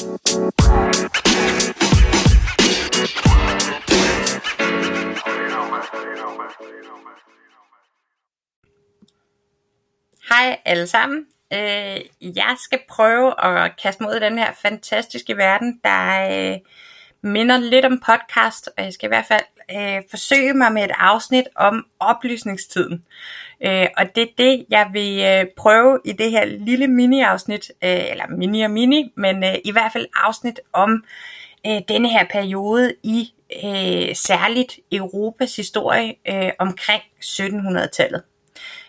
Hej alle sammen. Øh, jeg skal prøve at kaste mod den her fantastiske verden, der øh, minder lidt om podcast, og jeg skal i hvert fald øh, forsøge mig med et afsnit om oplysningstiden. Øh, og det er det, jeg vil øh, prøve i det her lille mini-afsnit, øh, eller mini og mini, men øh, i hvert fald afsnit om øh, denne her periode i øh, særligt Europas historie øh, omkring 1700-tallet.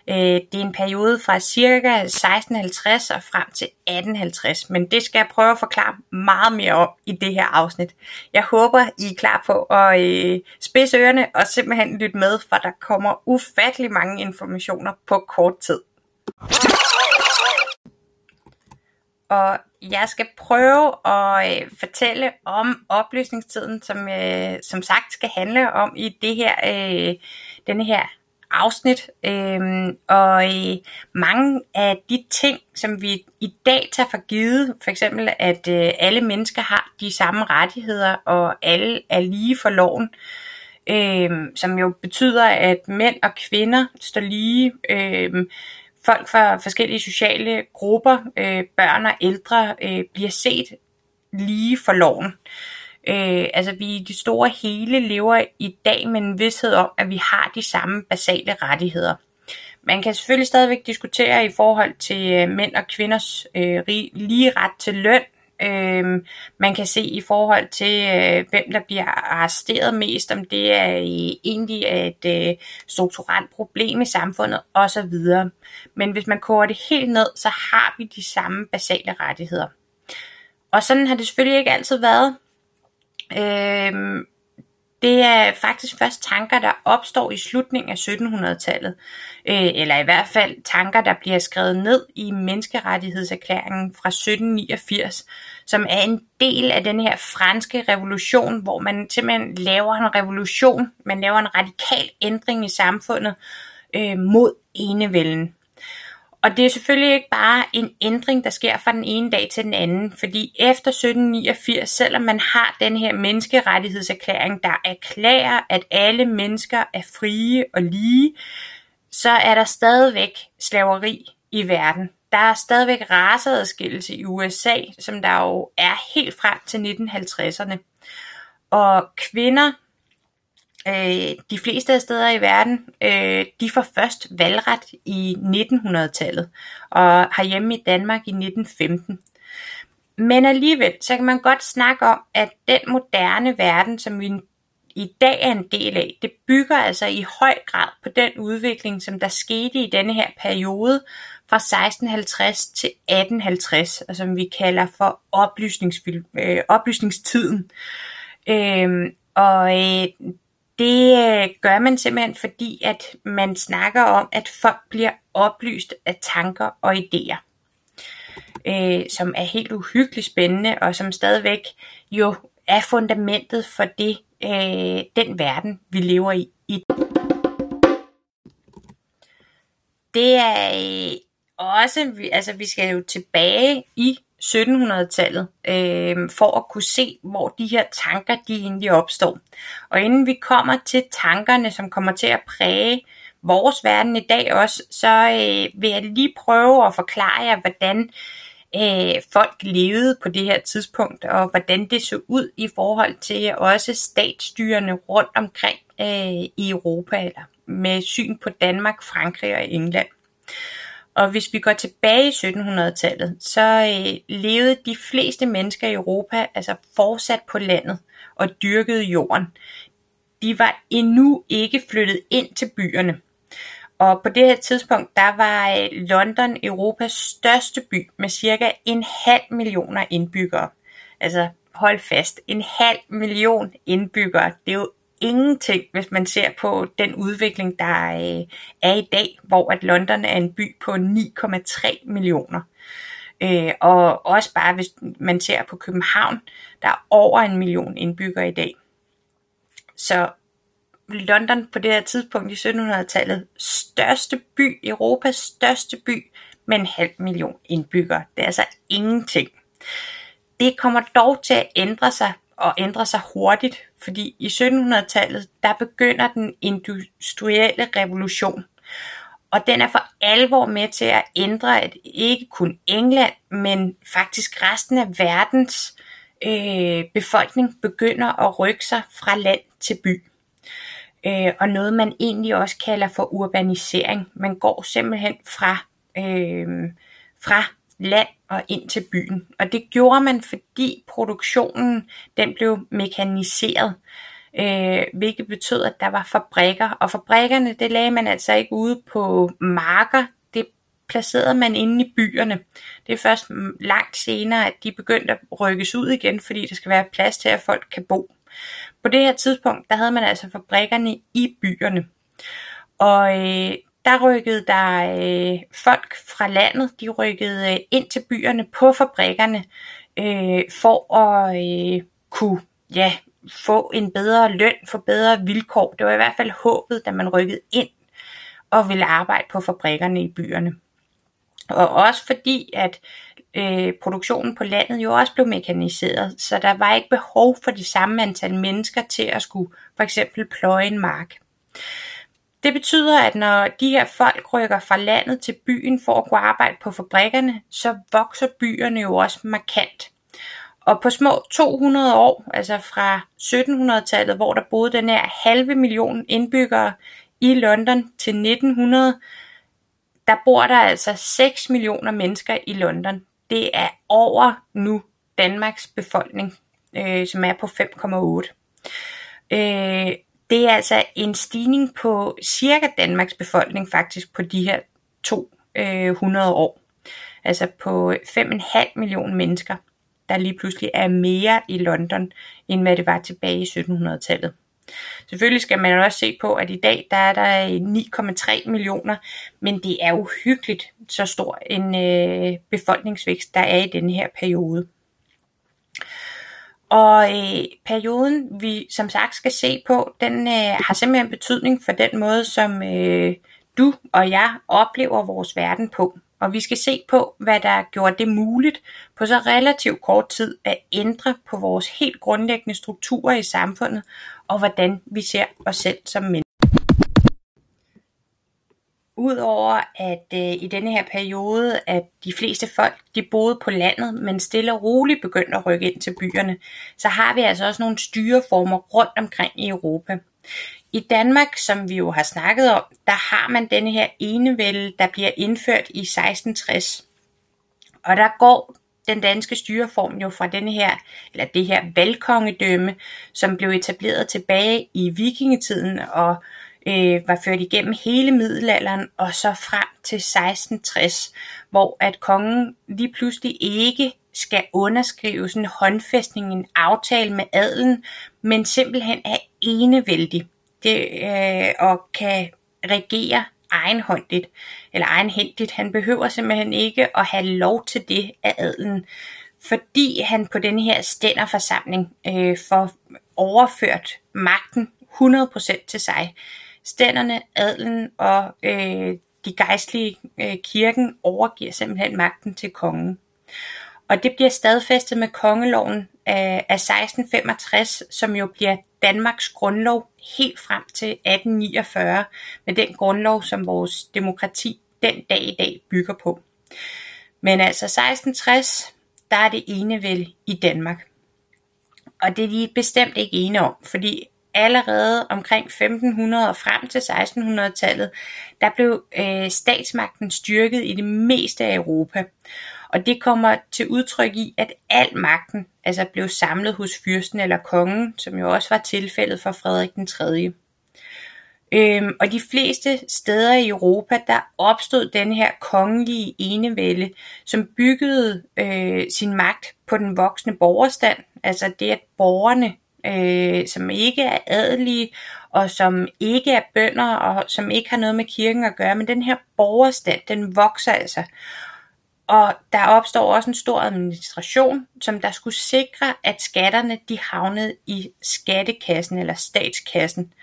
Øh, det er en periode fra ca. 1650 og frem til 1850, men det skal jeg prøve at forklare meget mere om i det her afsnit. Jeg håber, I er klar på at øh, spidse ørerne og simpelthen lytte med, for der kommer ufattelig mange informationer på kort tid. Og jeg skal prøve at øh, fortælle om oplysningstiden, som øh, som sagt skal handle om i det her, øh, denne her afsnit. øh, og øh, mange af de ting, som vi i dag tager for givet, for eksempel at øh, alle mennesker har de samme rettigheder, og alle er lige for loven, øh, som jo betyder, at mænd og kvinder står lige, øh, folk fra forskellige sociale grupper, øh, børn og ældre, øh, bliver set lige for loven. Øh, Øh, altså vi i det store hele lever i dag med en vidshed om, at vi har de samme basale rettigheder. Man kan selvfølgelig stadigvæk diskutere i forhold til øh, mænd og kvinders øh, lige ret til løn. Øh, man kan se i forhold til, øh, hvem der bliver arresteret mest, om det er i, egentlig et øh, strukturelt problem i samfundet osv. Men hvis man koger det helt ned, så har vi de samme basale rettigheder. Og sådan har det selvfølgelig ikke altid været. Øh, det er faktisk først tanker, der opstår i slutningen af 1700-tallet, øh, eller i hvert fald tanker, der bliver skrevet ned i menneskerettighedserklæringen fra 1789, som er en del af den her franske revolution, hvor man simpelthen laver en revolution, man laver en radikal ændring i samfundet øh, mod enevælden. Og det er selvfølgelig ikke bare en ændring, der sker fra den ene dag til den anden, fordi efter 1789, selvom man har den her menneskerettighedserklæring, der erklærer, at alle mennesker er frie og lige, så er der stadigvæk slaveri i verden. Der er stadigvæk raceadskillelse i USA, som der jo er helt frem til 1950'erne. Og kvinder øh, de fleste af steder i verden, øh, de får først valgret i 1900-tallet, og herhjemme i Danmark i 1915. Men alligevel, så kan man godt snakke om, at den moderne verden, som vi i dag er en del af, det bygger altså i høj grad på den udvikling, som der skete i denne her periode fra 1650 til 1850, og som vi kalder for øh, oplysningstiden. Øh, og øh, det øh, gør man simpelthen fordi, at man snakker om, at folk bliver oplyst af tanker og idéer. Øh, som er helt uhyggeligt spændende, og som stadigvæk jo er fundamentet for det, øh, den verden, vi lever i. i. Det er øh, også, altså vi skal jo tilbage i 1700-tallet, øh, for at kunne se, hvor de her tanker de egentlig opstår. Og inden vi kommer til tankerne, som kommer til at præge vores verden i dag også, så øh, vil jeg lige prøve at forklare jer, hvordan øh, folk levede på det her tidspunkt, og hvordan det så ud i forhold til også statsstyrene rundt omkring øh, i Europa, eller med syn på Danmark, Frankrig og England. Og hvis vi går tilbage i 1700-tallet, så øh, levede de fleste mennesker i Europa altså fortsat på landet og dyrkede jorden. De var endnu ikke flyttet ind til byerne. Og på det her tidspunkt, der var øh, London Europas største by med cirka en halv millioner indbyggere. Altså hold fast, en halv million indbyggere. Det er jo ingenting, hvis man ser på den udvikling, der øh, er i dag, hvor at London er en by på 9,3 millioner. Øh, og også bare hvis man ser på København, der er over en million indbyggere i dag. Så London på det her tidspunkt i 1700-tallet, største by, Europas største by, med en halv million indbyggere. Det er altså ingenting. det kommer dog til at ændre sig, og ændre sig hurtigt, fordi i 1700-tallet, der begynder den industrielle revolution. Og den er for alvor med til at ændre, at ikke kun England, men faktisk resten af verdens øh, befolkning begynder at rykke sig fra land til by. Øh, og noget man egentlig også kalder for urbanisering. Man går simpelthen fra, øh, fra land og ind til byen. Og det gjorde man, fordi produktionen den blev mekaniseret, øh, hvilket betød, at der var fabrikker. Og fabrikkerne, det lagde man altså ikke ude på marker, det placerede man inde i byerne. Det er først langt senere, at de begyndte at rykkes ud igen, fordi der skal være plads til, at folk kan bo. På det her tidspunkt, der havde man altså fabrikkerne i byerne. Og øh, der rykkede der øh, folk fra landet, de rykkede øh, ind til byerne på fabrikkerne øh, for at øh, kunne ja, få en bedre løn, få bedre vilkår. Det var i hvert fald håbet, da man rykkede ind og ville arbejde på fabrikkerne i byerne. Og også fordi, at øh, produktionen på landet jo også blev mekaniseret, så der var ikke behov for det samme antal mennesker til at skulle for eksempel pløje en mark. Det betyder, at når de her folk rykker fra landet til byen for at kunne arbejde på fabrikkerne, så vokser byerne jo også markant. Og på små 200 år, altså fra 1700-tallet, hvor der boede den her halve million indbyggere i London til 1900, der bor der altså 6 millioner mennesker i London. Det er over nu Danmarks befolkning, øh, som er på 5,8. Øh, det er altså en stigning på cirka Danmarks befolkning faktisk på de her 200 øh, år. Altså på 5,5 millioner mennesker, der lige pludselig er mere i London, end hvad det var tilbage i 1700-tallet. Selvfølgelig skal man også se på, at i dag der er der øh, 9,3 millioner, men det er uhyggeligt så stor en øh, befolkningsvækst, der er i denne her periode. Og øh, perioden, vi som sagt skal se på, den øh, har simpelthen betydning for den måde, som øh, du og jeg oplever vores verden på. Og vi skal se på, hvad der gjorde det muligt på så relativt kort tid at ændre på vores helt grundlæggende strukturer i samfundet, og hvordan vi ser os selv som mennesker. Udover at øh, i denne her periode, at de fleste folk de boede på landet, men stille og roligt begyndte at rykke ind til byerne, så har vi altså også nogle styreformer rundt omkring i Europa. I Danmark, som vi jo har snakket om, der har man denne her enevælde, der bliver indført i 1660. Og der går den danske styreform jo fra denne her, eller det her valgkongedømme, som blev etableret tilbage i vikingetiden og øh, var ført igennem hele middelalderen og så frem til 1660, hvor at kongen lige pludselig ikke skal underskrive sådan en håndfæstning, en aftale med adelen, men simpelthen er enevældig det, øh, og kan regere egenhåndigt, eller egenhændigt. Han behøver simpelthen ikke at have lov til det af adelen, fordi han på den her stænderforsamling øh, får overført magten 100% til sig. Stænderne, adelen og øh, de gejstlige øh, kirken overgiver simpelthen magten til kongen. Og det bliver stadfæstet med kongeloven øh, af, af 1665, som jo bliver Danmarks grundlov helt frem til 1849, med den grundlov, som vores demokrati den dag i dag bygger på. Men altså 1660, der er det ene vel i Danmark. Og det er de bestemt ikke ene om, fordi allerede omkring 1500 og frem til 1600-tallet, der blev øh, statsmagten styrket i det meste af Europa. Og det kommer til udtryk i, at al magten altså blev samlet hos fyrsten eller kongen, som jo også var tilfældet for Frederik den 3. Øhm, og de fleste steder i Europa, der opstod den her kongelige enevælde, som byggede øh, sin magt på den voksne borgerstand, altså det, at borgerne øh, som ikke er adelige, og som ikke er bønder, og som ikke har noget med kirken at gøre, men den her borgerstand, den vokser altså. Og der opstår også en stor administration, som der skulle sikre, at skatterne de havnede i skattekassen eller statskassen.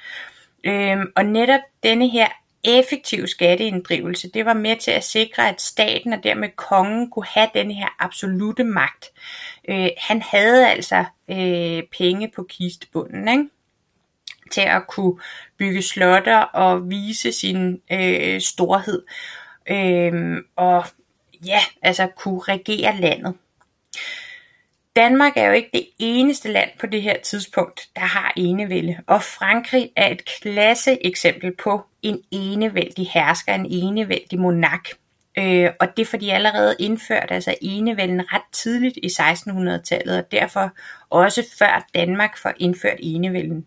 Øhm, og netop denne her effektiv skatteinddrivelse, det var med til at sikre, at staten og dermed kongen kunne have den her absolute magt. Øh, han havde altså øh, penge på kistebunden, ikke? til at kunne bygge slotter og vise sin øh, storhed. Øh, og ja, altså kunne regere landet. Danmark er jo ikke det eneste land på det her tidspunkt, der har enevælde, og Frankrig er et klasse eksempel på en enevældig hersker, en enevældig monark. Øh, og det får de allerede indført, altså enevælden ret tidligt i 1600-tallet, og derfor også før Danmark får indført enevælden.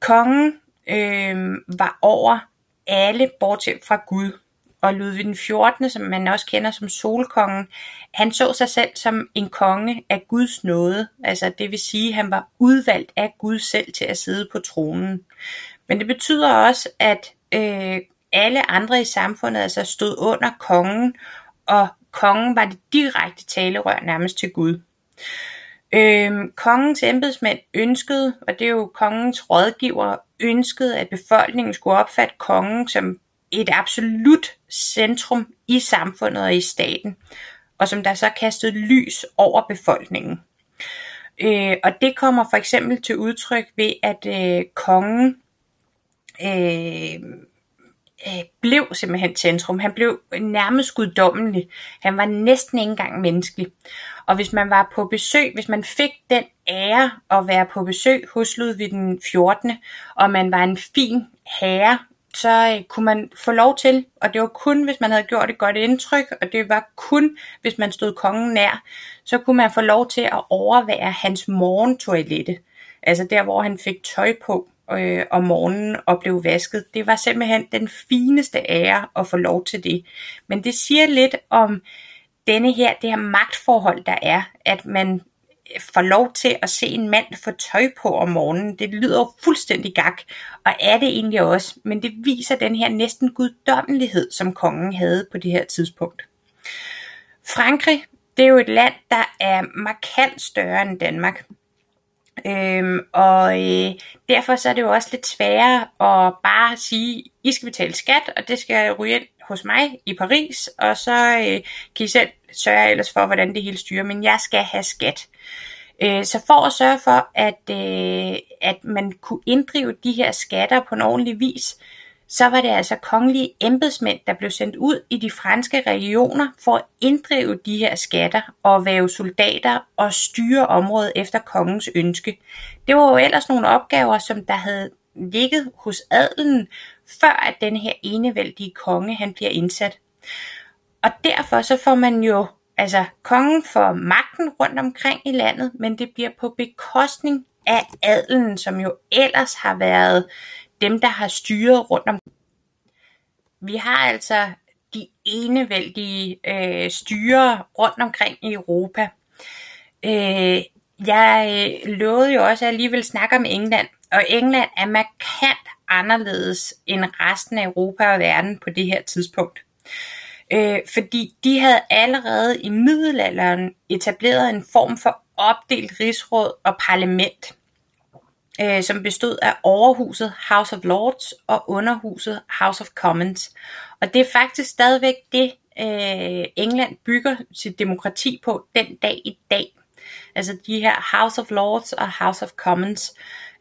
Kongen øh, var over alle bortset fra Gud, og Ludvig den 14., som man også kender som solkongen, han så sig selv som en konge af Guds nåde, altså det vil sige, at han var udvalgt af Gud selv til at sidde på tronen. Men det betyder også, at øh, alle andre i samfundet altså stod under kongen, og kongen var det direkte talerør nærmest til Gud. Øhm, kongens embedsmænd ønskede, og det er jo kongens rådgiver, ønskede, at befolkningen skulle opfatte kongen som et absolut centrum i samfundet og i staten, og som der så kastede lys over befolkningen. Øh, og det kommer for eksempel til udtryk ved, at øh, kongen øh, øh, blev simpelthen centrum. Han blev nærmest guddommelig. Han var næsten ikke engang menneskelig. Og hvis man var på besøg, hvis man fik den ære at være på besøg hos Ludvig den 14., og man var en fin herre, så øh, kunne man få lov til, og det var kun, hvis man havde gjort et godt indtryk, og det var kun, hvis man stod kongen nær, så kunne man få lov til at overvære hans morgentoilette. Altså der, hvor han fik tøj på øh, om morgenen og blev vasket. Det var simpelthen den fineste ære at få lov til det. Men det siger lidt om denne her, det her magtforhold, der er, at man får lov til at se en mand få tøj på om morgenen. Det lyder fuldstændig gak, og er det egentlig også, men det viser den her næsten guddommelighed, som kongen havde på det her tidspunkt. Frankrig, det er jo et land, der er markant større end Danmark. Øhm, og øh, derfor så er det jo også lidt sværere at bare sige, I skal betale skat, og det skal ryge ind hos mig i Paris, og så øh, kan I selv sørge ellers for, hvordan det hele styrer, men jeg skal have skat. Øh, så for at sørge for, at, øh, at man kunne inddrive de her skatter på en ordentlig vis, så var det altså kongelige embedsmænd, der blev sendt ud i de franske regioner for at inddrive de her skatter og være soldater og styre området efter kongens ønske. Det var jo ellers nogle opgaver, som der havde ligget hos adelen, før at den her enevældige konge han bliver indsat. Og derfor så får man jo, altså kongen får magten rundt omkring i landet, men det bliver på bekostning af adelen, som jo ellers har været dem, der har styret rundt om. Vi har altså de enevældige øh, styre rundt omkring i Europa. Øh, jeg øh, lovede jo også at jeg alligevel snakke om England, og England er markant anderledes end resten af Europa og verden på det her tidspunkt. Øh, fordi de havde allerede i middelalderen etableret en form for opdelt rigsråd og parlament øh, som bestod af overhuset House of Lords og underhuset House of Commons. Og det er faktisk stadigvæk det, øh, England bygger sit demokrati på den dag i dag. Altså de her House of Lords og House of Commons,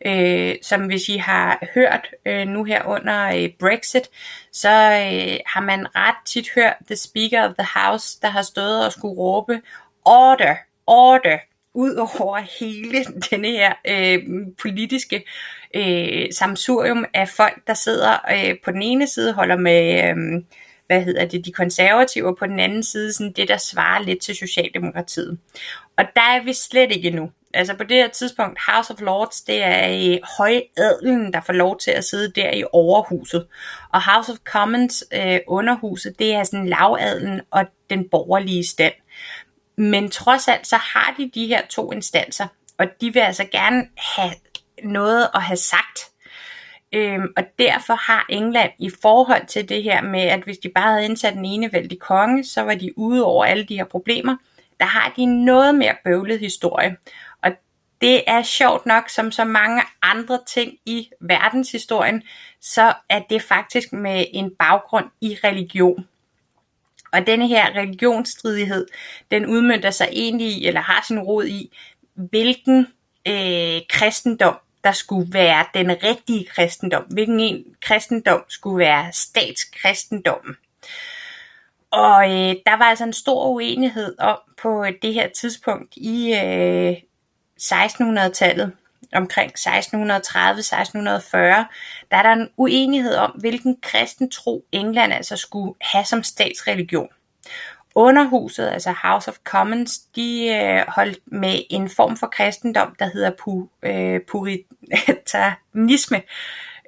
øh, som hvis I har hørt øh, nu her under øh, Brexit, så øh, har man ret tit hørt The Speaker of the House, der har stået og skulle råbe order, order, ud over hele denne her øh, politiske øh, samsurium af folk, der sidder øh, på den ene side holder med, øh, hvad hedder det, de konservative, og på den anden side sådan det, der svarer lidt til Socialdemokratiet. Og der er vi slet ikke endnu. Altså på det her tidspunkt, House of Lords, det er højadelen, der får lov til at sidde der i overhuset. Og House of Commons, øh, underhuset, det er sådan lavadelen og den borgerlige stand. Men trods alt, så har de de her to instanser, og de vil altså gerne have noget at have sagt. Øhm, og derfor har England i forhold til det her med, at hvis de bare havde indsat en enevældig konge, så var de ude over alle de her problemer. Der har de noget mere bøvlet historie. Og det er sjovt nok, som så mange andre ting i verdenshistorien, så er det faktisk med en baggrund i religion. Og denne her religionsstridighed, den udmyndter sig egentlig i, eller har sin rod i, hvilken øh, kristendom, der skulle være den rigtige kristendom. Hvilken en kristendom skulle være statskristendommen. Og øh, der var altså en stor uenighed om på øh, det her tidspunkt i øh, 1600-tallet, omkring 1630-1640, der er der en uenighed om, hvilken kristen tro England altså skulle have som statsreligion. Underhuset, altså House of Commons, de øh, holdt med en form for kristendom, der hedder pu, øh, puritanisme,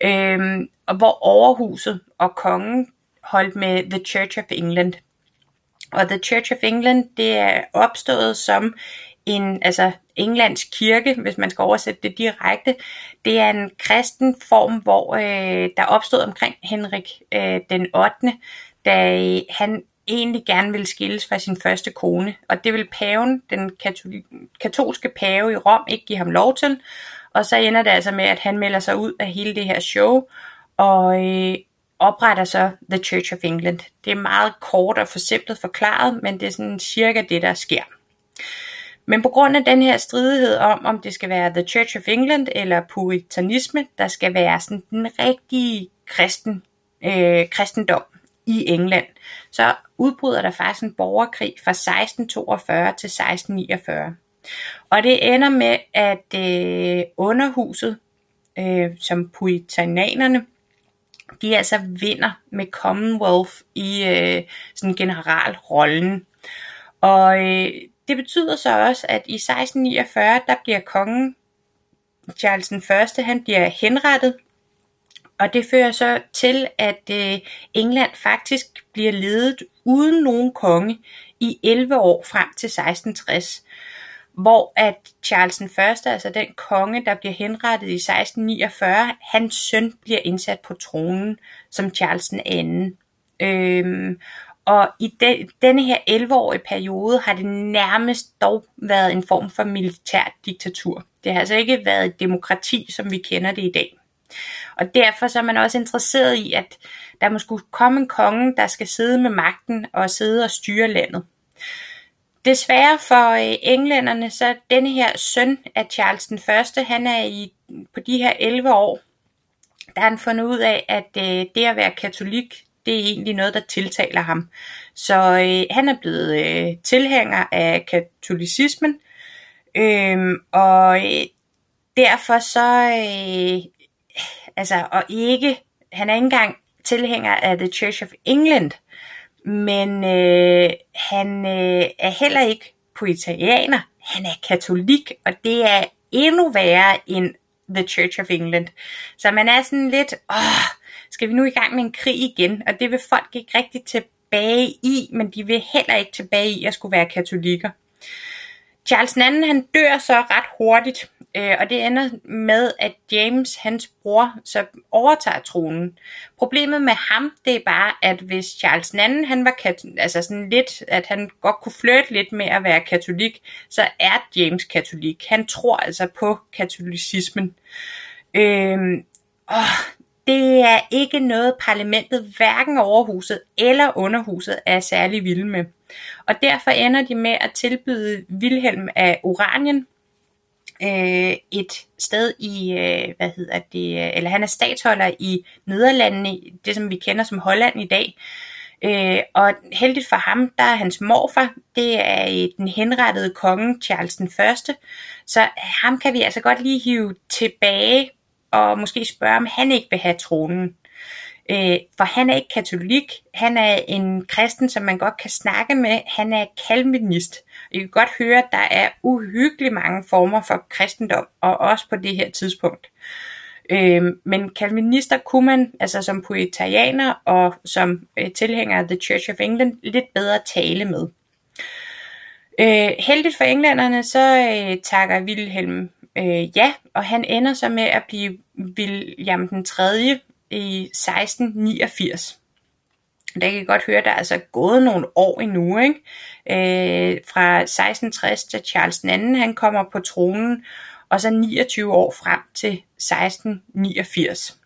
øh, og hvor overhuset og kongen holdt med The Church of England. Og The Church of England, det er opstået som en, altså Englands kirke, hvis man skal oversætte det direkte, det er en kristen form, hvor øh, der opstod omkring Henrik øh, den 8., da han egentlig gerne ville skilles fra sin første kone, og det vil paven, den katolske pave i Rom, ikke give ham lov til, og så ender det altså med, at han melder sig ud af hele det her show, og øh, opretter så The Church of England. Det er meget kort og forsimplet forklaret, men det er sådan cirka det, der sker. Men på grund af den her stridighed om, om det skal være The Church of England eller puritanisme, der skal være sådan den rigtige kristen, øh, kristendom i England, så udbryder der faktisk en borgerkrig fra 1642 til 1649. Og det ender med, at øh, underhuset, øh, som puritanerne, de altså vinder med Commonwealth i øh, sådan generalrollen. Og øh, det betyder så også, at i 1649, der bliver kongen Charles den han bliver henrettet, og det fører så til, at øh, England faktisk bliver ledet uden nogen konge i 11 år frem til 1660 hvor at Charles den Første, altså den konge, der bliver henrettet i 1649, hans søn bliver indsat på tronen som Charles den anden. Øhm, og i de, denne her 11-årige periode har det nærmest dog været en form for militær diktatur. Det har altså ikke været et demokrati, som vi kender det i dag. Og derfor så er man også interesseret i, at der må skulle komme en konge, der skal sidde med magten og sidde og styre landet. Desværre for øh, englænderne, så denne her søn af Charles den Første, han er i, på de her 11 år, der har han fundet ud af, at øh, det at være katolik, det er egentlig noget, der tiltaler ham. Så øh, han er blevet øh, tilhænger af katolicismen, øh, og øh, derfor så, øh, altså, og ikke, han er ikke engang tilhænger af The Church of England, men øh, han øh, er heller ikke puritanianer, han er katolik, og det er endnu værre end The Church of England. Så man er sådan lidt, åh, skal vi nu i gang med en krig igen? Og det vil folk ikke rigtig tilbage i, men de vil heller ikke tilbage i at skulle være katolikker. Charles II han dør så ret hurtigt, Øh, og det ender med, at James, hans bror, så overtager tronen. Problemet med ham, det er bare, at hvis Charles II, han var kat- altså sådan lidt, at han godt kunne flirte lidt med at være katolik, så er James katolik. Han tror altså på katolicismen. Øh, åh, det er ikke noget parlamentet, hverken overhuset eller underhuset, er særlig vilde med. Og derfor ender de med at tilbyde Wilhelm af Oranien, øh, et sted i, øh, hvad hedder det, eller han er statsholder i Nederlandene, det som vi kender som Holland i dag. Øh, og heldigt for ham, der er hans morfar, det er den henrettede konge Charles den 1. Så ham kan vi altså godt lige hive tilbage og måske spørge, om han ikke vil have tronen. Øh, for han er ikke katolik, han er en kristen, som man godt kan snakke med, han er kalvinist. I kan godt høre, at der er uhyggeligt mange former for kristendom, og også på det her tidspunkt. Øh, men kalvinister kunne man, altså som poetarianer og som øh, tilhænger af The Church of England, lidt bedre tale med. Øh, heldigt for englænderne, så øh, takker Wilhelm øh, ja, og han ender så med at blive William den 3. i 1689 der kan I godt høre, at der er altså gået nogle år endnu, ikke? Øh, fra 1660 til Charles II, han kommer på tronen, og så 29 år frem til 1689.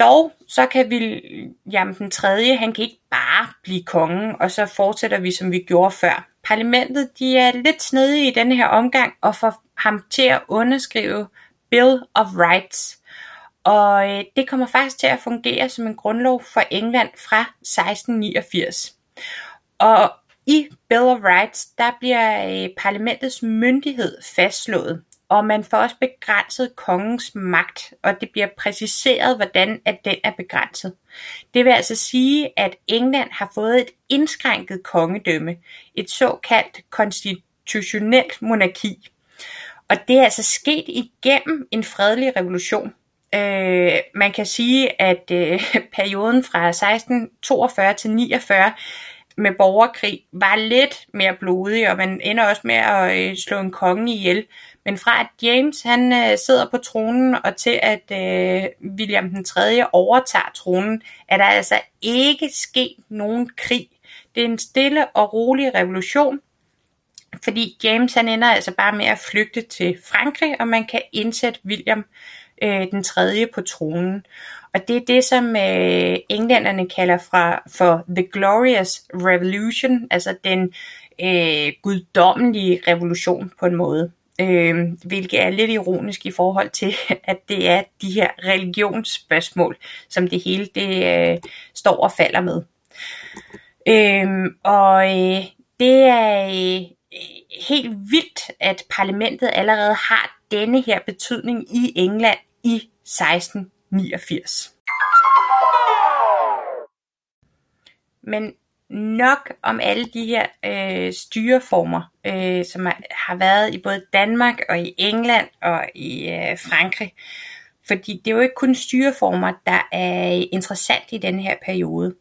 Dog så kan William den 3. han kan ikke bare blive kongen, og så fortsætter vi som vi gjorde før. Parlamentet de er lidt snedige i denne her omgang og får ham til at underskrive Bill of Rights. Og øh, det kommer faktisk til at fungere som en grundlov for England fra 1689. Og i Bill of Rights, der bliver øh, parlamentets myndighed fastslået, og man får også begrænset kongens magt, og det bliver præciseret, hvordan at den er begrænset. Det vil altså sige, at England har fået et indskrænket kongedømme, et såkaldt konstitutionelt monarki. Og det er altså sket igennem en fredelig revolution. Øh, man kan sige, at øh, perioden fra 1642 til 49 med borgerkrig var lidt mere blodig, og man ender også med at øh, slå en konge ihjel. Men fra at James han øh, sidder på tronen, og til at øh, William den 3. overtager tronen, er der altså ikke sket nogen krig. Det er en stille og rolig revolution, fordi James han ender altså bare med at flygte til Frankrig, og man kan indsætte William øh, den 3. på tronen. Og det er det, som øh, englænderne kalder fra, for The Glorious Revolution, altså den øh, guddommelige revolution på en måde. Øh, hvilket er lidt ironisk i forhold til, at det er de her religionsspørgsmål, som det hele det øh, står og falder med. Øh, og øh, det er øh, helt vildt, at parlamentet allerede har denne her betydning i England i 1689. Men nok om alle de her øh, styreformer, øh, som har været i både Danmark og i England og i øh, Frankrig. Fordi det er jo ikke kun styreformer, der er interessant i den her periode.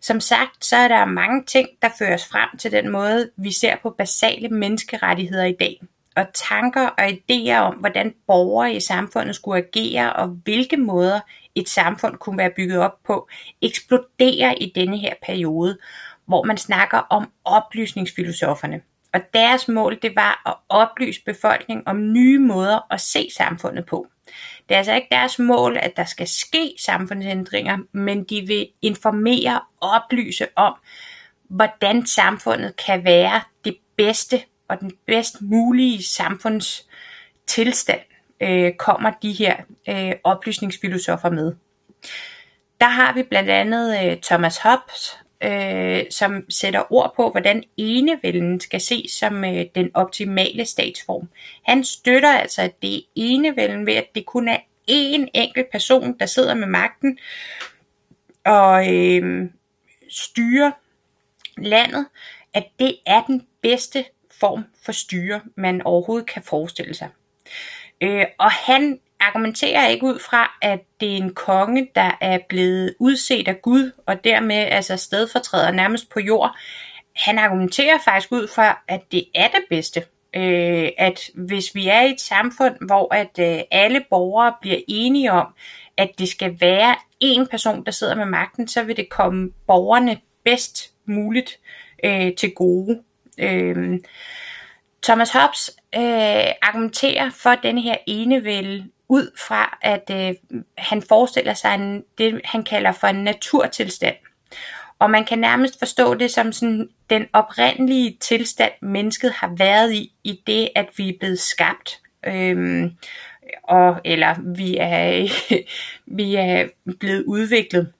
Som sagt, så er der mange ting, der føres frem til den måde, vi ser på basale menneskerettigheder i dag. Og tanker og idéer om, hvordan borgere i samfundet skulle agere, og hvilke måder et samfund kunne være bygget op på, eksploderer i denne her periode, hvor man snakker om oplysningsfilosoferne. Og deres mål det var at oplyse befolkningen om nye måder at se samfundet på. Det er altså ikke deres mål, at der skal ske samfundsændringer, men de vil informere og oplyse om, hvordan samfundet kan være det bedste og den bedst mulige samfundstilstand, øh, kommer de her øh, oplysningsfilosofer med. Der har vi blandt andet øh, Thomas Hobbes, øh, som sætter ord på, hvordan enevælden skal ses som øh, den optimale statsform. Han støtter altså, at det er enevælden ved, at det kun er én enkelt person, der sidder med magten og øh, styrer landet, at det er den bedste form for styre, man overhovedet kan forestille sig. Øh, og han argumenterer ikke ud fra, at det er en konge, der er blevet udset af Gud, og dermed altså stedfortræder nærmest på jord. Han argumenterer faktisk ud fra, at det er det bedste. Øh, at hvis vi er i et samfund, hvor at øh, alle borgere bliver enige om, at det skal være en person, der sidder med magten, så vil det komme borgerne bedst muligt øh, til gode. Øh, Thomas Hobbes øh, argumenterer for denne her enevælde ud fra, at øh, han forestiller sig en, det, han kalder for en naturtilstand. Og man kan nærmest forstå det som sådan den oprindelige tilstand, mennesket har været i, i det, at vi er blevet skabt. Øhm, og, eller vi er, vi er blevet udviklet.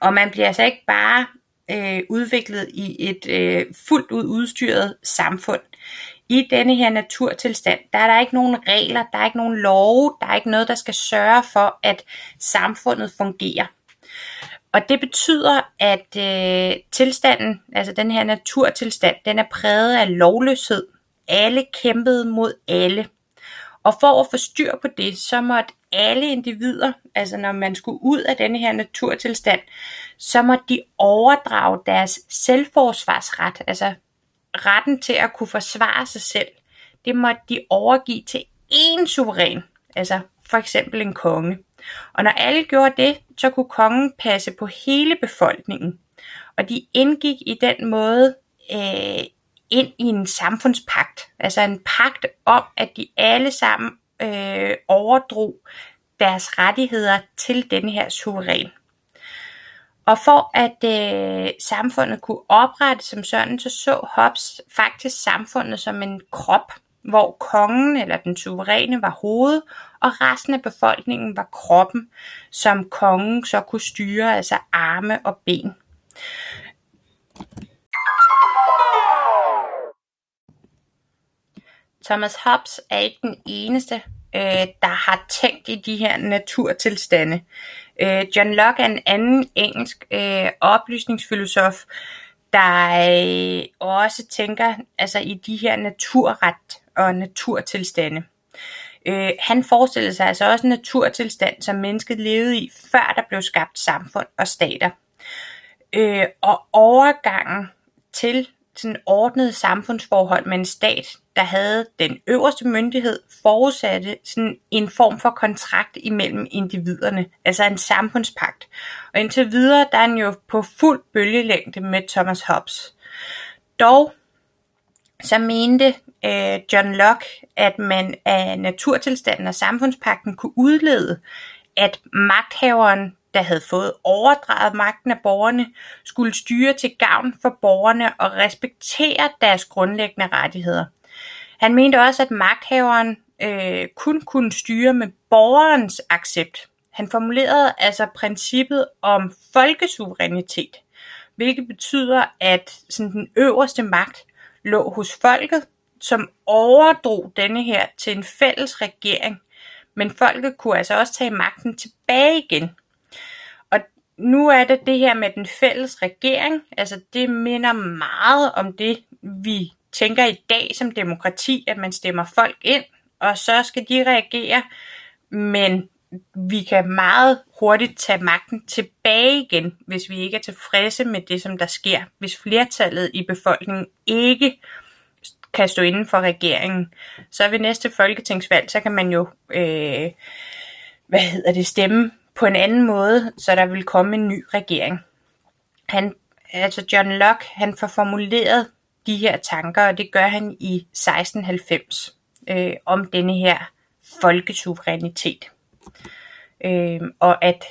Og man bliver altså ikke bare øh, udviklet i et øh, fuldt ud udstyret samfund i denne her naturtilstand, der er der ikke nogen regler, der er ikke nogen love, der er ikke noget, der skal sørge for, at samfundet fungerer. Og det betyder, at øh, tilstanden, altså den her naturtilstand, den er præget af lovløshed. Alle kæmpede mod alle. Og for at få styr på det, så måtte alle individer, altså når man skulle ud af denne her naturtilstand, så måtte de overdrage deres selvforsvarsret, altså retten til at kunne forsvare sig selv, det måtte de overgive til én suveræn, altså for eksempel en konge. Og når alle gjorde det, så kunne kongen passe på hele befolkningen. Og de indgik i den måde øh, ind i en samfundspagt. Altså en pagt om, at de alle sammen øh, overdrog deres rettigheder til denne her suveræn. Og for at øh, samfundet kunne oprette som sådan, så så Hobbes faktisk samfundet som en krop, hvor kongen eller den suveræne var hoved, og resten af befolkningen var kroppen, som kongen så kunne styre, altså arme og ben. Thomas Hobbes er ikke den eneste, øh, der har tænkt i de her naturtilstande. Øh, John Locke er en anden engelsk øh, oplysningsfilosof, der øh, også tænker altså i de her naturret og naturtilstande. Øh, han forestillede sig altså også en naturtilstand, som mennesket levede i, før der blev skabt samfund og stater. Øh, og overgangen til sådan ordnet samfundsforhold med en stat, der havde den øverste myndighed, forudsatte sådan en form for kontrakt imellem individerne, altså en samfundspagt. Og indtil videre, der er han jo på fuld bølgelængde med Thomas Hobbes. Dog så mente øh, John Locke, at man af naturtilstanden og samfundspakten kunne udlede, at magthaveren der havde fået overdraget magten af borgerne, skulle styre til gavn for borgerne og respektere deres grundlæggende rettigheder. Han mente også, at magthaveren øh, kun kunne styre med borgerens accept. Han formulerede altså princippet om folkesuverænitet, hvilket betyder, at sådan den øverste magt lå hos folket, som overdrog denne her til en fælles regering. Men folket kunne altså også tage magten tilbage igen nu er det det her med den fælles regering, altså det minder meget om det, vi tænker i dag som demokrati, at man stemmer folk ind, og så skal de reagere, men vi kan meget hurtigt tage magten tilbage igen, hvis vi ikke er tilfredse med det, som der sker. Hvis flertallet i befolkningen ikke kan stå inden for regeringen, så ved næste folketingsvalg, så kan man jo øh, hvad hedder det, stemme på en anden måde, så der vil komme en ny regering. Han, altså John Locke, han får formuleret de her tanker, og det gør han i 1690 øh, om denne her folkesuverænitet. Øh, og at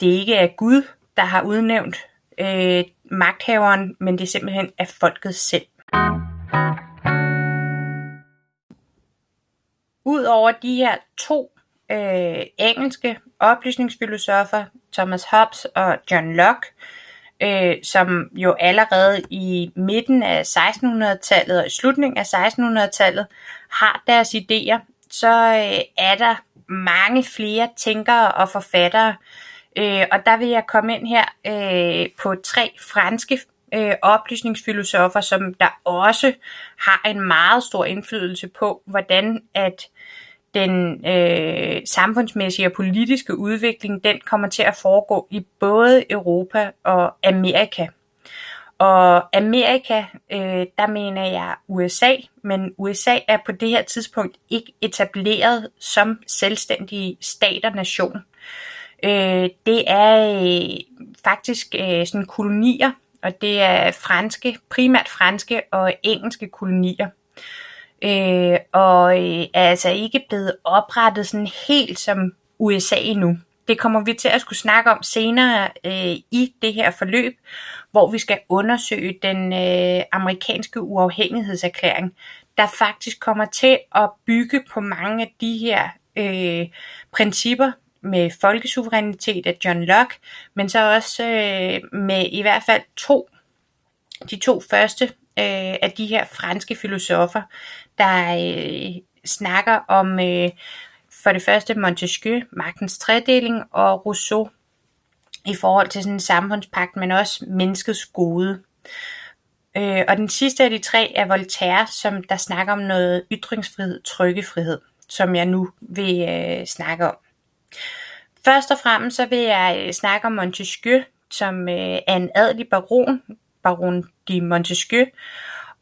det ikke er Gud, der har udnævnt øh, magthaveren, men det er simpelthen af folket selv. Udover de her to øh, engelske oplysningsfilosofer, Thomas Hobbes og John Locke, øh, som jo allerede i midten af 1600-tallet og i slutningen af 1600-tallet har deres idéer, så øh, er der mange flere tænkere og forfattere. Øh, og der vil jeg komme ind her øh, på tre franske øh, oplysningsfilosofer, som der også har en meget stor indflydelse på, hvordan at den øh, samfundsmæssige og politiske udvikling, den kommer til at foregå i både Europa og Amerika. Og Amerika, øh, der mener jeg USA, men USA er på det her tidspunkt ikke etableret som selvstændig stat og nation. Øh, det er øh, faktisk øh, sådan kolonier, og det er franske, primært franske og engelske kolonier øh, Øh, og øh, er altså ikke blevet oprettet sådan helt som USA endnu. Det kommer vi til at skulle snakke om senere øh, i det her forløb, hvor vi skal undersøge den øh, amerikanske uafhængighedserklæring, der faktisk kommer til at bygge på mange af de her øh, principper med folkesuverænitet af John Locke, men så også øh, med i hvert fald to, de to første øh, af de her franske filosofer, der øh, snakker om øh, for det første Montesquieu, magtens tredeling, og Rousseau i forhold til sådan en samfundspagt, men også menneskets gode. Øh, og den sidste af de tre er Voltaire, som der snakker om noget ytringsfrihed, trykkefrihed, som jeg nu vil øh, snakke om. Først og fremmest så vil jeg øh, snakke om Montesquieu, som øh, er en adelig baron, baron de Montesquieu,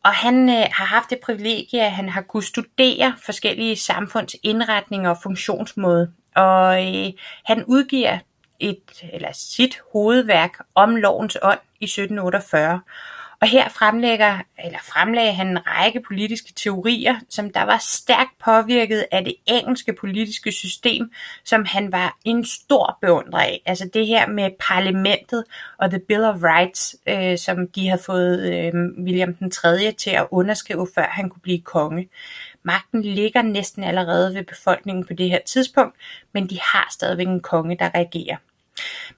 og han øh, har haft det privilegie, at han har kunne studere forskellige samfundsindretninger og funktionsmåde. Og øh, han udgiver et eller sit hovedværk om lovens ånd i 1748. Og her fremlægger, eller fremlagde han en række politiske teorier, som der var stærkt påvirket af det engelske politiske system, som han var en stor beundrer af. Altså det her med parlamentet og The Bill of Rights, øh, som de havde fået øh, William den 3. til at underskrive, før han kunne blive konge. Magten ligger næsten allerede ved befolkningen på det her tidspunkt, men de har stadigvæk en konge, der regerer.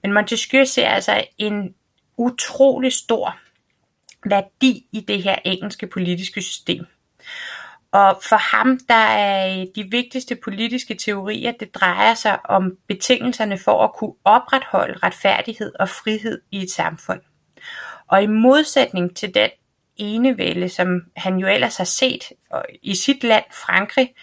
Men Montesquieu ser altså en utrolig stor værdi i det her engelske politiske system. Og for ham, der er øh, de vigtigste politiske teorier, det drejer sig om betingelserne for at kunne opretholde retfærdighed og frihed i et samfund. Og i modsætning til den enevælde, som han jo ellers har set i sit land, Frankrig,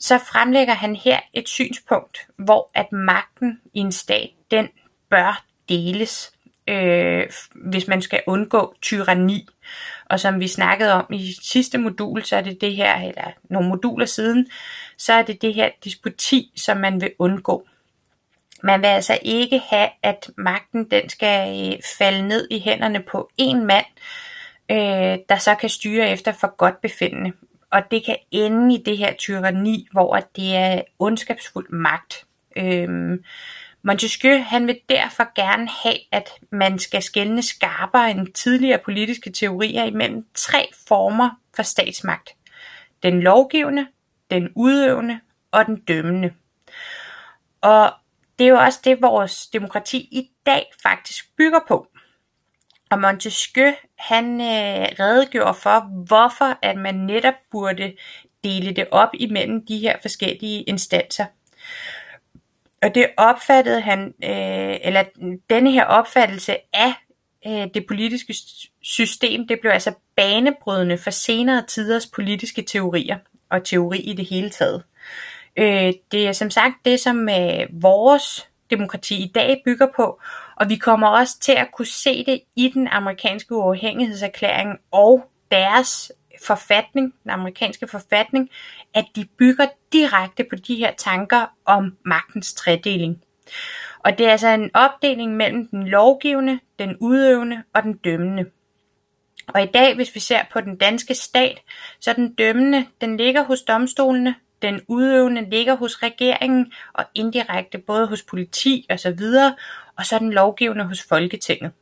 så fremlægger han her et synspunkt, hvor at magten i en stat, den bør deles øh, hvis man skal undgå tyranni. Og som vi snakkede om i sidste modul, så er det det her, eller nogle moduler siden, så er det det her disputi, som man vil undgå. Man vil altså ikke have, at magten den skal øh, falde ned i hænderne på en mand, øh, der så kan styre efter for godt befindende. Og det kan ende i det her tyranni, hvor det er ondskabsfuld magt. Øh, Montesquieu han vil derfor gerne have, at man skal skelne skarpere end tidligere politiske teorier imellem tre former for statsmagt. Den lovgivende, den udøvende og den dømmende. Og det er jo også det, vores demokrati i dag faktisk bygger på. Og Montesquieu han øh, redegjorde for, hvorfor at man netop burde dele det op imellem de her forskellige instanser. Og det opfattede han, øh, eller denne her opfattelse af øh, det politiske system, det blev altså banebrydende for senere tiders politiske teorier og teori i det hele taget. Øh, det er som sagt det, som øh, vores demokrati i dag bygger på, og vi kommer også til at kunne se det i den amerikanske uafhængighedserklæring og deres forfatning, den amerikanske forfatning, at de bygger direkte på de her tanker om magtens tredeling. Og det er altså en opdeling mellem den lovgivende, den udøvende og den dømmende. Og i dag, hvis vi ser på den danske stat, så den dømmende, den ligger hos domstolene, den udøvende ligger hos regeringen og indirekte både hos politi og så videre, og så den lovgivende hos Folketinget.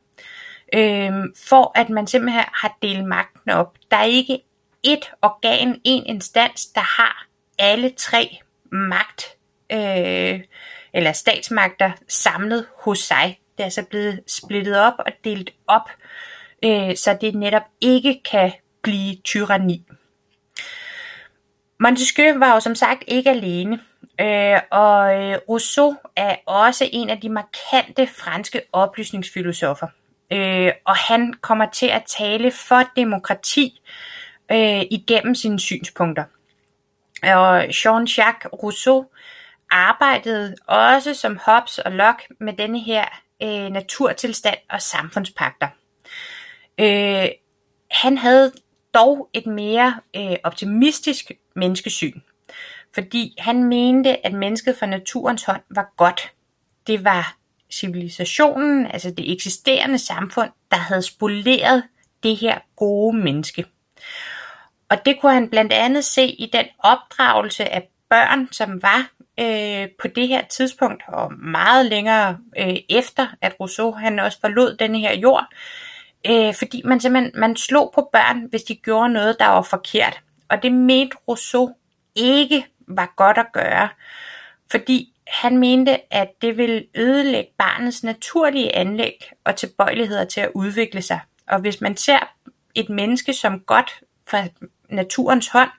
Øhm, for at man simpelthen har delt magten op. Der er ikke et organ, en instans, der har alle tre magt øh, eller statsmagter samlet hos sig. Det er altså blevet splittet op og delt op, øh, så det netop ikke kan blive tyranni. Montesquieu var jo som sagt ikke alene, øh, og øh, Rousseau er også en af de markante franske oplysningsfilosofer. Øh, og han kommer til at tale for demokrati øh, igennem sine synspunkter. Og Jean-Jacques Rousseau arbejdede også som Hobbes og Locke med denne her øh, naturtilstand og samfundspakter. Øh, han havde dog et mere øh, optimistisk menneskesyn, fordi han mente, at mennesket fra naturens hånd var godt. Det var civilisationen, altså det eksisterende samfund, der havde spoleret det her gode menneske. Og det kunne han blandt andet se i den opdragelse af børn, som var øh, på det her tidspunkt, og meget længere øh, efter, at Rousseau han også forlod denne her jord, øh, fordi man simpelthen man slog på børn, hvis de gjorde noget, der var forkert. Og det mente Rousseau ikke var godt at gøre, fordi han mente, at det ville ødelægge barnets naturlige anlæg og tilbøjeligheder til at udvikle sig. Og hvis man ser et menneske som godt fra naturens hånd,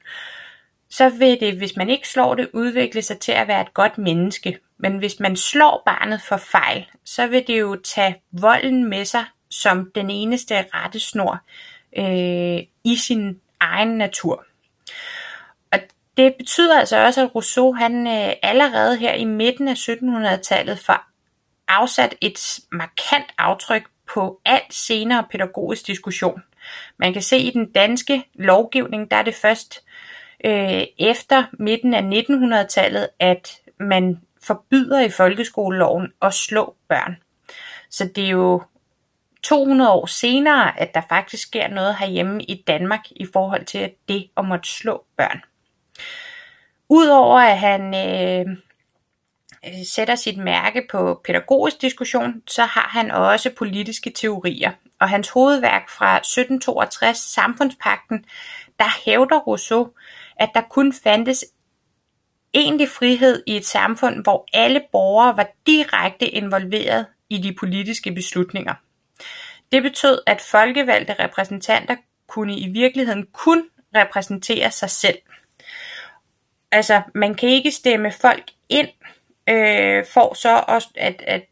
så vil det, hvis man ikke slår det, udvikle sig til at være et godt menneske. Men hvis man slår barnet for fejl, så vil det jo tage volden med sig som den eneste rettesnor øh, i sin egen natur. Det betyder altså også, at Rousseau han øh, allerede her i midten af 1700-tallet får afsat et markant aftryk på alt senere pædagogisk diskussion. Man kan se i den danske lovgivning, der er det først øh, efter midten af 1900-tallet, at man forbyder i folkeskoleloven at slå børn. Så det er jo 200 år senere, at der faktisk sker noget herhjemme i Danmark i forhold til det om at måtte slå børn. Udover at han øh, øh, sætter sit mærke på pædagogisk diskussion, så har han også politiske teorier. Og hans hovedværk fra 1762, Samfundspakten, der hævder Rousseau, at der kun fandtes egentlig frihed i et samfund, hvor alle borgere var direkte involveret i de politiske beslutninger. Det betød, at folkevalgte repræsentanter kunne i virkeligheden kun repræsentere sig selv. Altså, man kan ikke stemme folk ind, øh, for så også, at, at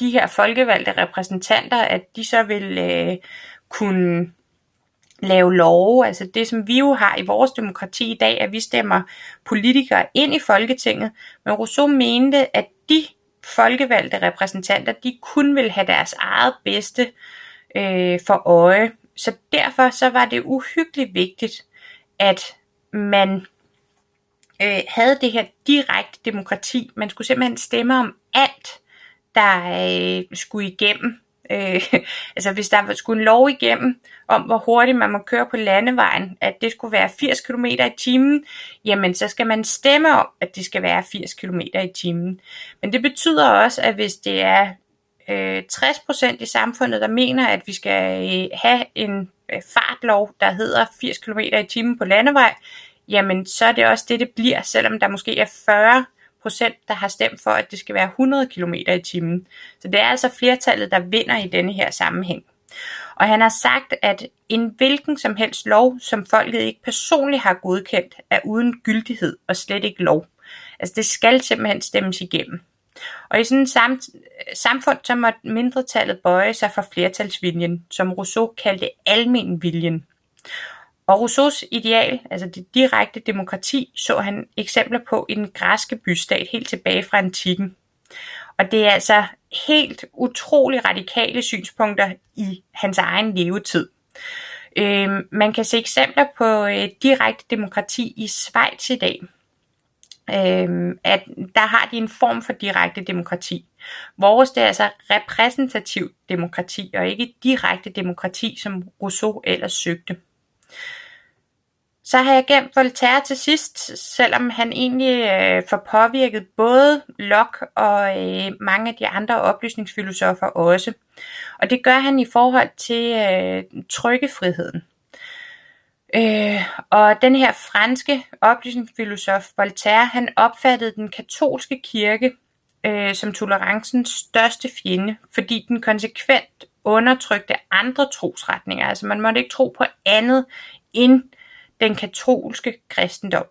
de her folkevalgte repræsentanter, at de så vil øh, kunne lave love, altså det som vi jo har i vores demokrati i dag, at vi stemmer politikere ind i Folketinget, men Rousseau mente, at de folkevalgte repræsentanter, de kun vil have deres eget bedste øh, for øje. Så derfor så var det uhyggeligt vigtigt, at man øh, havde det her direkte demokrati. Man skulle simpelthen stemme om alt, der øh, skulle igennem. Øh, altså hvis der skulle en lov igennem om, hvor hurtigt man må køre på landevejen, at det skulle være 80 km i timen, jamen så skal man stemme om, at det skal være 80 km i timen. Men det betyder også, at hvis det er øh, 60% i samfundet, der mener, at vi skal øh, have en øh, fartlov, der hedder 80 km i timen på landevej, jamen så er det også det, det bliver, selvom der måske er 40 procent, der har stemt for, at det skal være 100 km i timen. Så det er altså flertallet, der vinder i denne her sammenhæng. Og han har sagt, at en hvilken som helst lov, som folket ikke personligt har godkendt, er uden gyldighed og slet ikke lov. Altså det skal simpelthen stemmes igennem. Og i sådan et sam- samfund, så må mindretallet bøje sig for flertalsviljen, som Rousseau kaldte almen viljen. Og Rousseaus ideal, altså det direkte demokrati, så han eksempler på i den græske bystat helt tilbage fra antikken. Og det er altså helt utrolig radikale synspunkter i hans egen levetid. Øh, man kan se eksempler på øh, direkte demokrati i Schweiz i dag. Øh, at der har de en form for direkte demokrati. Vores det er altså repræsentativ demokrati, og ikke direkte demokrati, som Rousseau ellers søgte. Så har jeg gemt Voltaire til sidst, selvom han egentlig øh, får påvirket både Locke og øh, mange af de andre oplysningsfilosofer også. Og det gør han i forhold til øh, trykkefriheden. Øh, og den her franske oplysningsfilosof Voltaire, han opfattede den katolske kirke øh, som tolerancens største fjende, fordi den konsekvent undertrykte andre trosretninger. Altså man måtte ikke tro på andet end den katolske kristendom.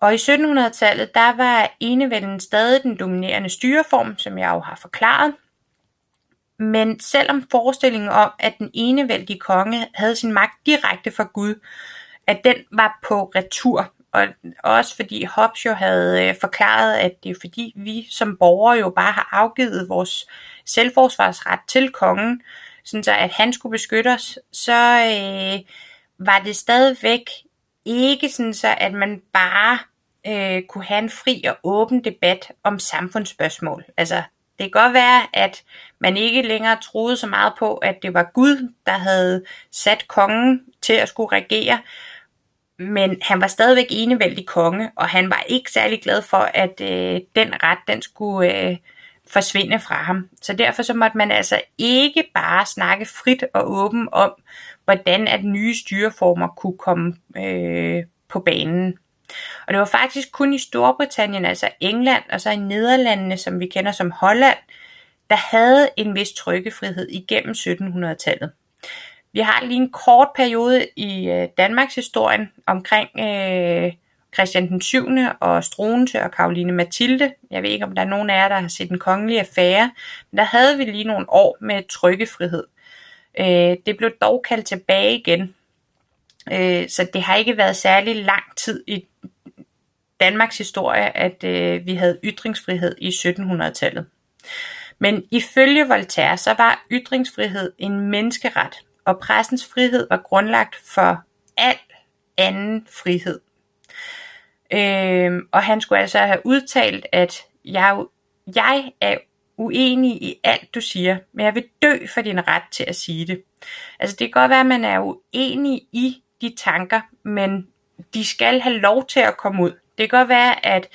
Og i 1700-tallet, der var enevælden stadig den dominerende styreform, som jeg jo har forklaret. Men selvom forestillingen om, at den enevældige konge havde sin magt direkte fra Gud, at den var på retur, og også fordi Hobbes jo havde øh, forklaret, at det er fordi vi som borgere jo bare har afgivet vores selvforsvarsret til kongen, sådan så at han skulle beskytte os, så, øh, var det stadigvæk ikke sådan så, at man bare øh, kunne have en fri og åben debat om samfundsspørgsmål. Altså, det kan godt være, at man ikke længere troede så meget på, at det var Gud, der havde sat kongen til at skulle regere, men han var stadigvæk enevældig konge, og han var ikke særlig glad for, at øh, den ret, den skulle øh, forsvinde fra ham. Så derfor så måtte man altså ikke bare snakke frit og åben om, hvordan at nye styreformer kunne komme øh, på banen. Og det var faktisk kun i Storbritannien, altså England og så i Nederlandene, som vi kender som Holland, der havde en vis trykkefrihed igennem 1700-tallet. Vi har lige en kort periode i øh, Danmarks historien omkring øh, Christian den 7. og Struense og Karoline Mathilde. Jeg ved ikke, om der er nogen af jer, der har set den kongelige affære, men der havde vi lige nogle år med trykkefrihed. Øh, det blev dog kaldt tilbage igen, øh, så det har ikke været særlig lang tid i Danmarks historie, at øh, vi havde ytringsfrihed i 1700-tallet. Men ifølge Voltaire, så var ytringsfrihed en menneskeret, og pressens frihed var grundlagt for al anden frihed. Øh, og han skulle altså have udtalt, at jeg, jeg er uenig i alt, du siger, men jeg vil dø for din ret til at sige det. Altså det kan godt være, at man er uenig i de tanker, men de skal have lov til at komme ud. Det kan godt være, at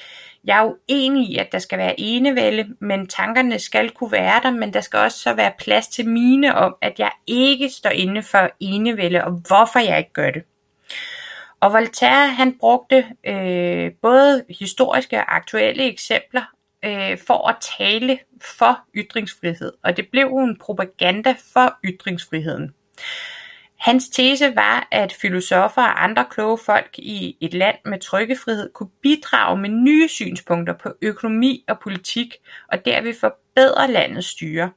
jeg er uenig i, at der skal være enevælde, men tankerne skal kunne være der, men der skal også så være plads til mine om, at jeg ikke står inde for enevælde, og hvorfor jeg ikke gør det. Og Voltaire han brugte øh, både historiske og aktuelle eksempler øh, for at tale for ytringsfrihed, og det blev en propaganda for ytringsfriheden. Hans tese var, at filosofer og andre kloge folk i et land med trykkefrihed kunne bidrage med nye synspunkter på økonomi og politik, og derved forbedre landets styre.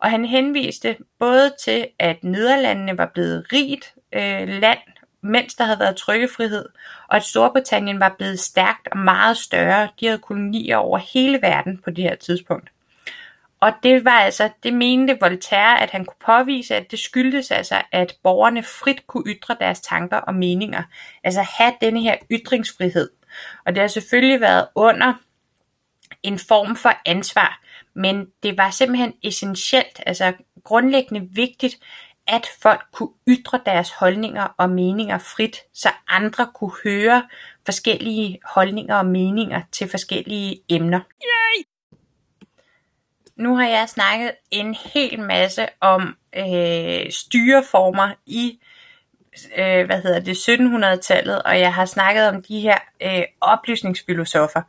Og han henviste både til, at Nederlandene var blevet rigt øh, land, mens der havde været trykkefrihed, og at Storbritannien var blevet stærkt og meget større. De havde kolonier over hele verden på det her tidspunkt. Og det var altså, det mente Voltaire, at han kunne påvise, at det skyldtes altså, at borgerne frit kunne ytre deres tanker og meninger. Altså have denne her ytringsfrihed. Og det har selvfølgelig været under en form for ansvar, men det var simpelthen essentielt, altså grundlæggende vigtigt, at folk kunne ytre deres holdninger og meninger frit, så andre kunne høre forskellige holdninger og meninger til forskellige emner. Yay! Nu har jeg snakket en hel masse om øh, styreformer i øh, hvad hedder det 1700-tallet, og jeg har snakket om de her øh, oplysningsfilosofer.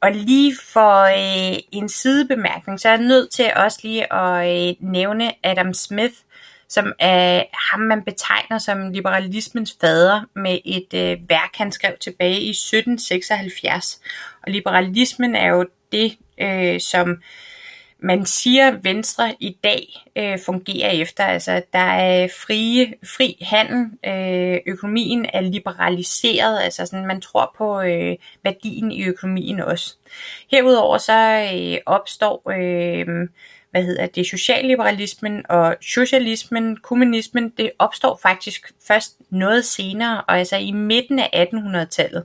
Og lige for øh, en sidebemærkning, så er jeg nødt til også lige at øh, nævne Adam Smith, som er ham, man betegner som liberalismens fader med et øh, værk, han skrev tilbage i 1776. Og liberalismen er jo det, øh, som man siger, Venstre i dag øh, fungerer efter. Altså, der er frie, fri handel, øh, økonomien er liberaliseret, altså sådan, man tror på øh, værdien i økonomien også. Herudover så øh, opstår øh, hvad hedder det, socialliberalismen og socialismen, kommunismen, det opstår faktisk først noget senere, og altså i midten af 1800-tallet.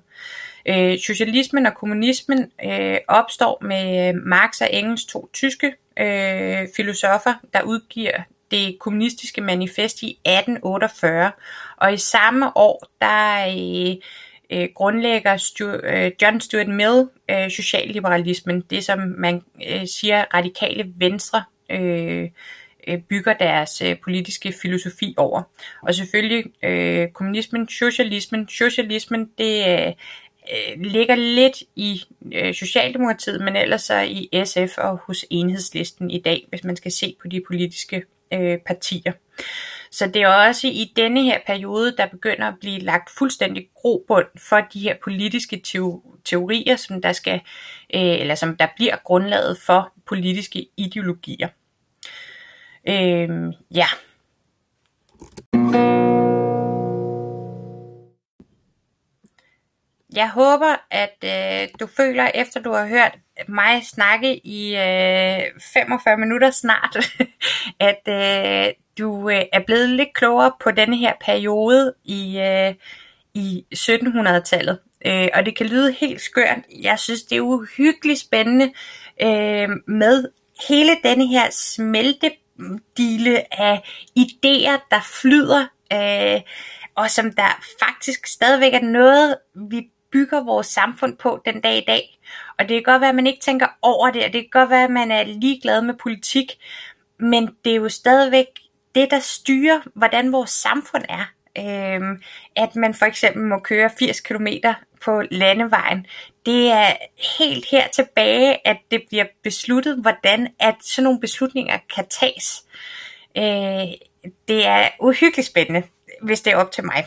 Øh, socialismen og kommunismen øh, opstår med Marx og Engels to tyske øh, filosofer, der udgiver det kommunistiske manifest i 1848. Og i samme år, der øh, øh, grundlægger Stu, øh, John Stuart Mill øh, socialliberalismen, det som man øh, siger radikale venstre øh, øh, bygger deres øh, politiske filosofi over. Og selvfølgelig øh, kommunismen, socialismen. Socialismen, det øh, øh ligger lidt i øh, Socialdemokratiet, men ellers så i SF og hos enhedslisten i dag, hvis man skal se på de politiske øh, partier. Så det er også i denne her periode, der begynder at blive lagt fuldstændig grobund for de her politiske teorier, som der skal, øh, eller som der bliver grundlaget for politiske ideologier. Øh, ja. Jeg håber, at øh, du føler, efter du har hørt mig snakke i øh, 45 minutter snart, at øh, du øh, er blevet lidt klogere på denne her periode i, øh, i 1700-tallet. Øh, og det kan lyde helt skørt. Jeg synes, det er uhyggeligt spændende øh, med hele denne her smeltedile af idéer, der flyder, øh, og som der faktisk stadigvæk er noget, vi bygger vores samfund på den dag i dag. Og det kan godt være, at man ikke tænker over det, og det kan godt være, at man er ligeglad med politik, men det er jo stadigvæk det, der styrer, hvordan vores samfund er. Øhm, at man for eksempel må køre 80 km på landevejen. Det er helt her tilbage, at det bliver besluttet, hvordan at sådan nogle beslutninger kan tages. Øh, det er uhyggeligt spændende, hvis det er op til mig.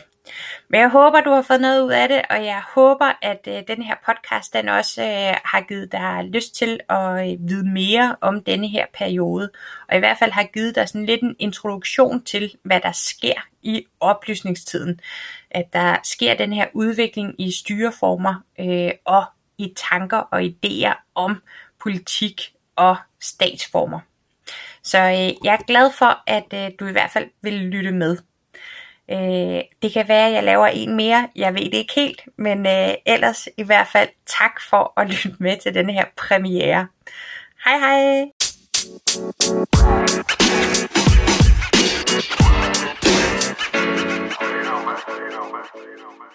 Men jeg håber, du har fået noget ud af det, og jeg håber, at øh, den her podcast den også øh, har givet dig lyst til at øh, vide mere om denne her periode, og i hvert fald har givet dig sådan lidt en introduktion til, hvad der sker i oplysningstiden. At der sker den her udvikling i styreformer øh, og i tanker og idéer om politik og statsformer. Så øh, jeg er glad for, at øh, du i hvert fald vil lytte med. Øh, det kan være, at jeg laver en mere. Jeg ved det ikke helt, men øh, ellers i hvert fald tak for at lytte med til denne her premiere. Hej hej! You know, man. You know, man. You know, man.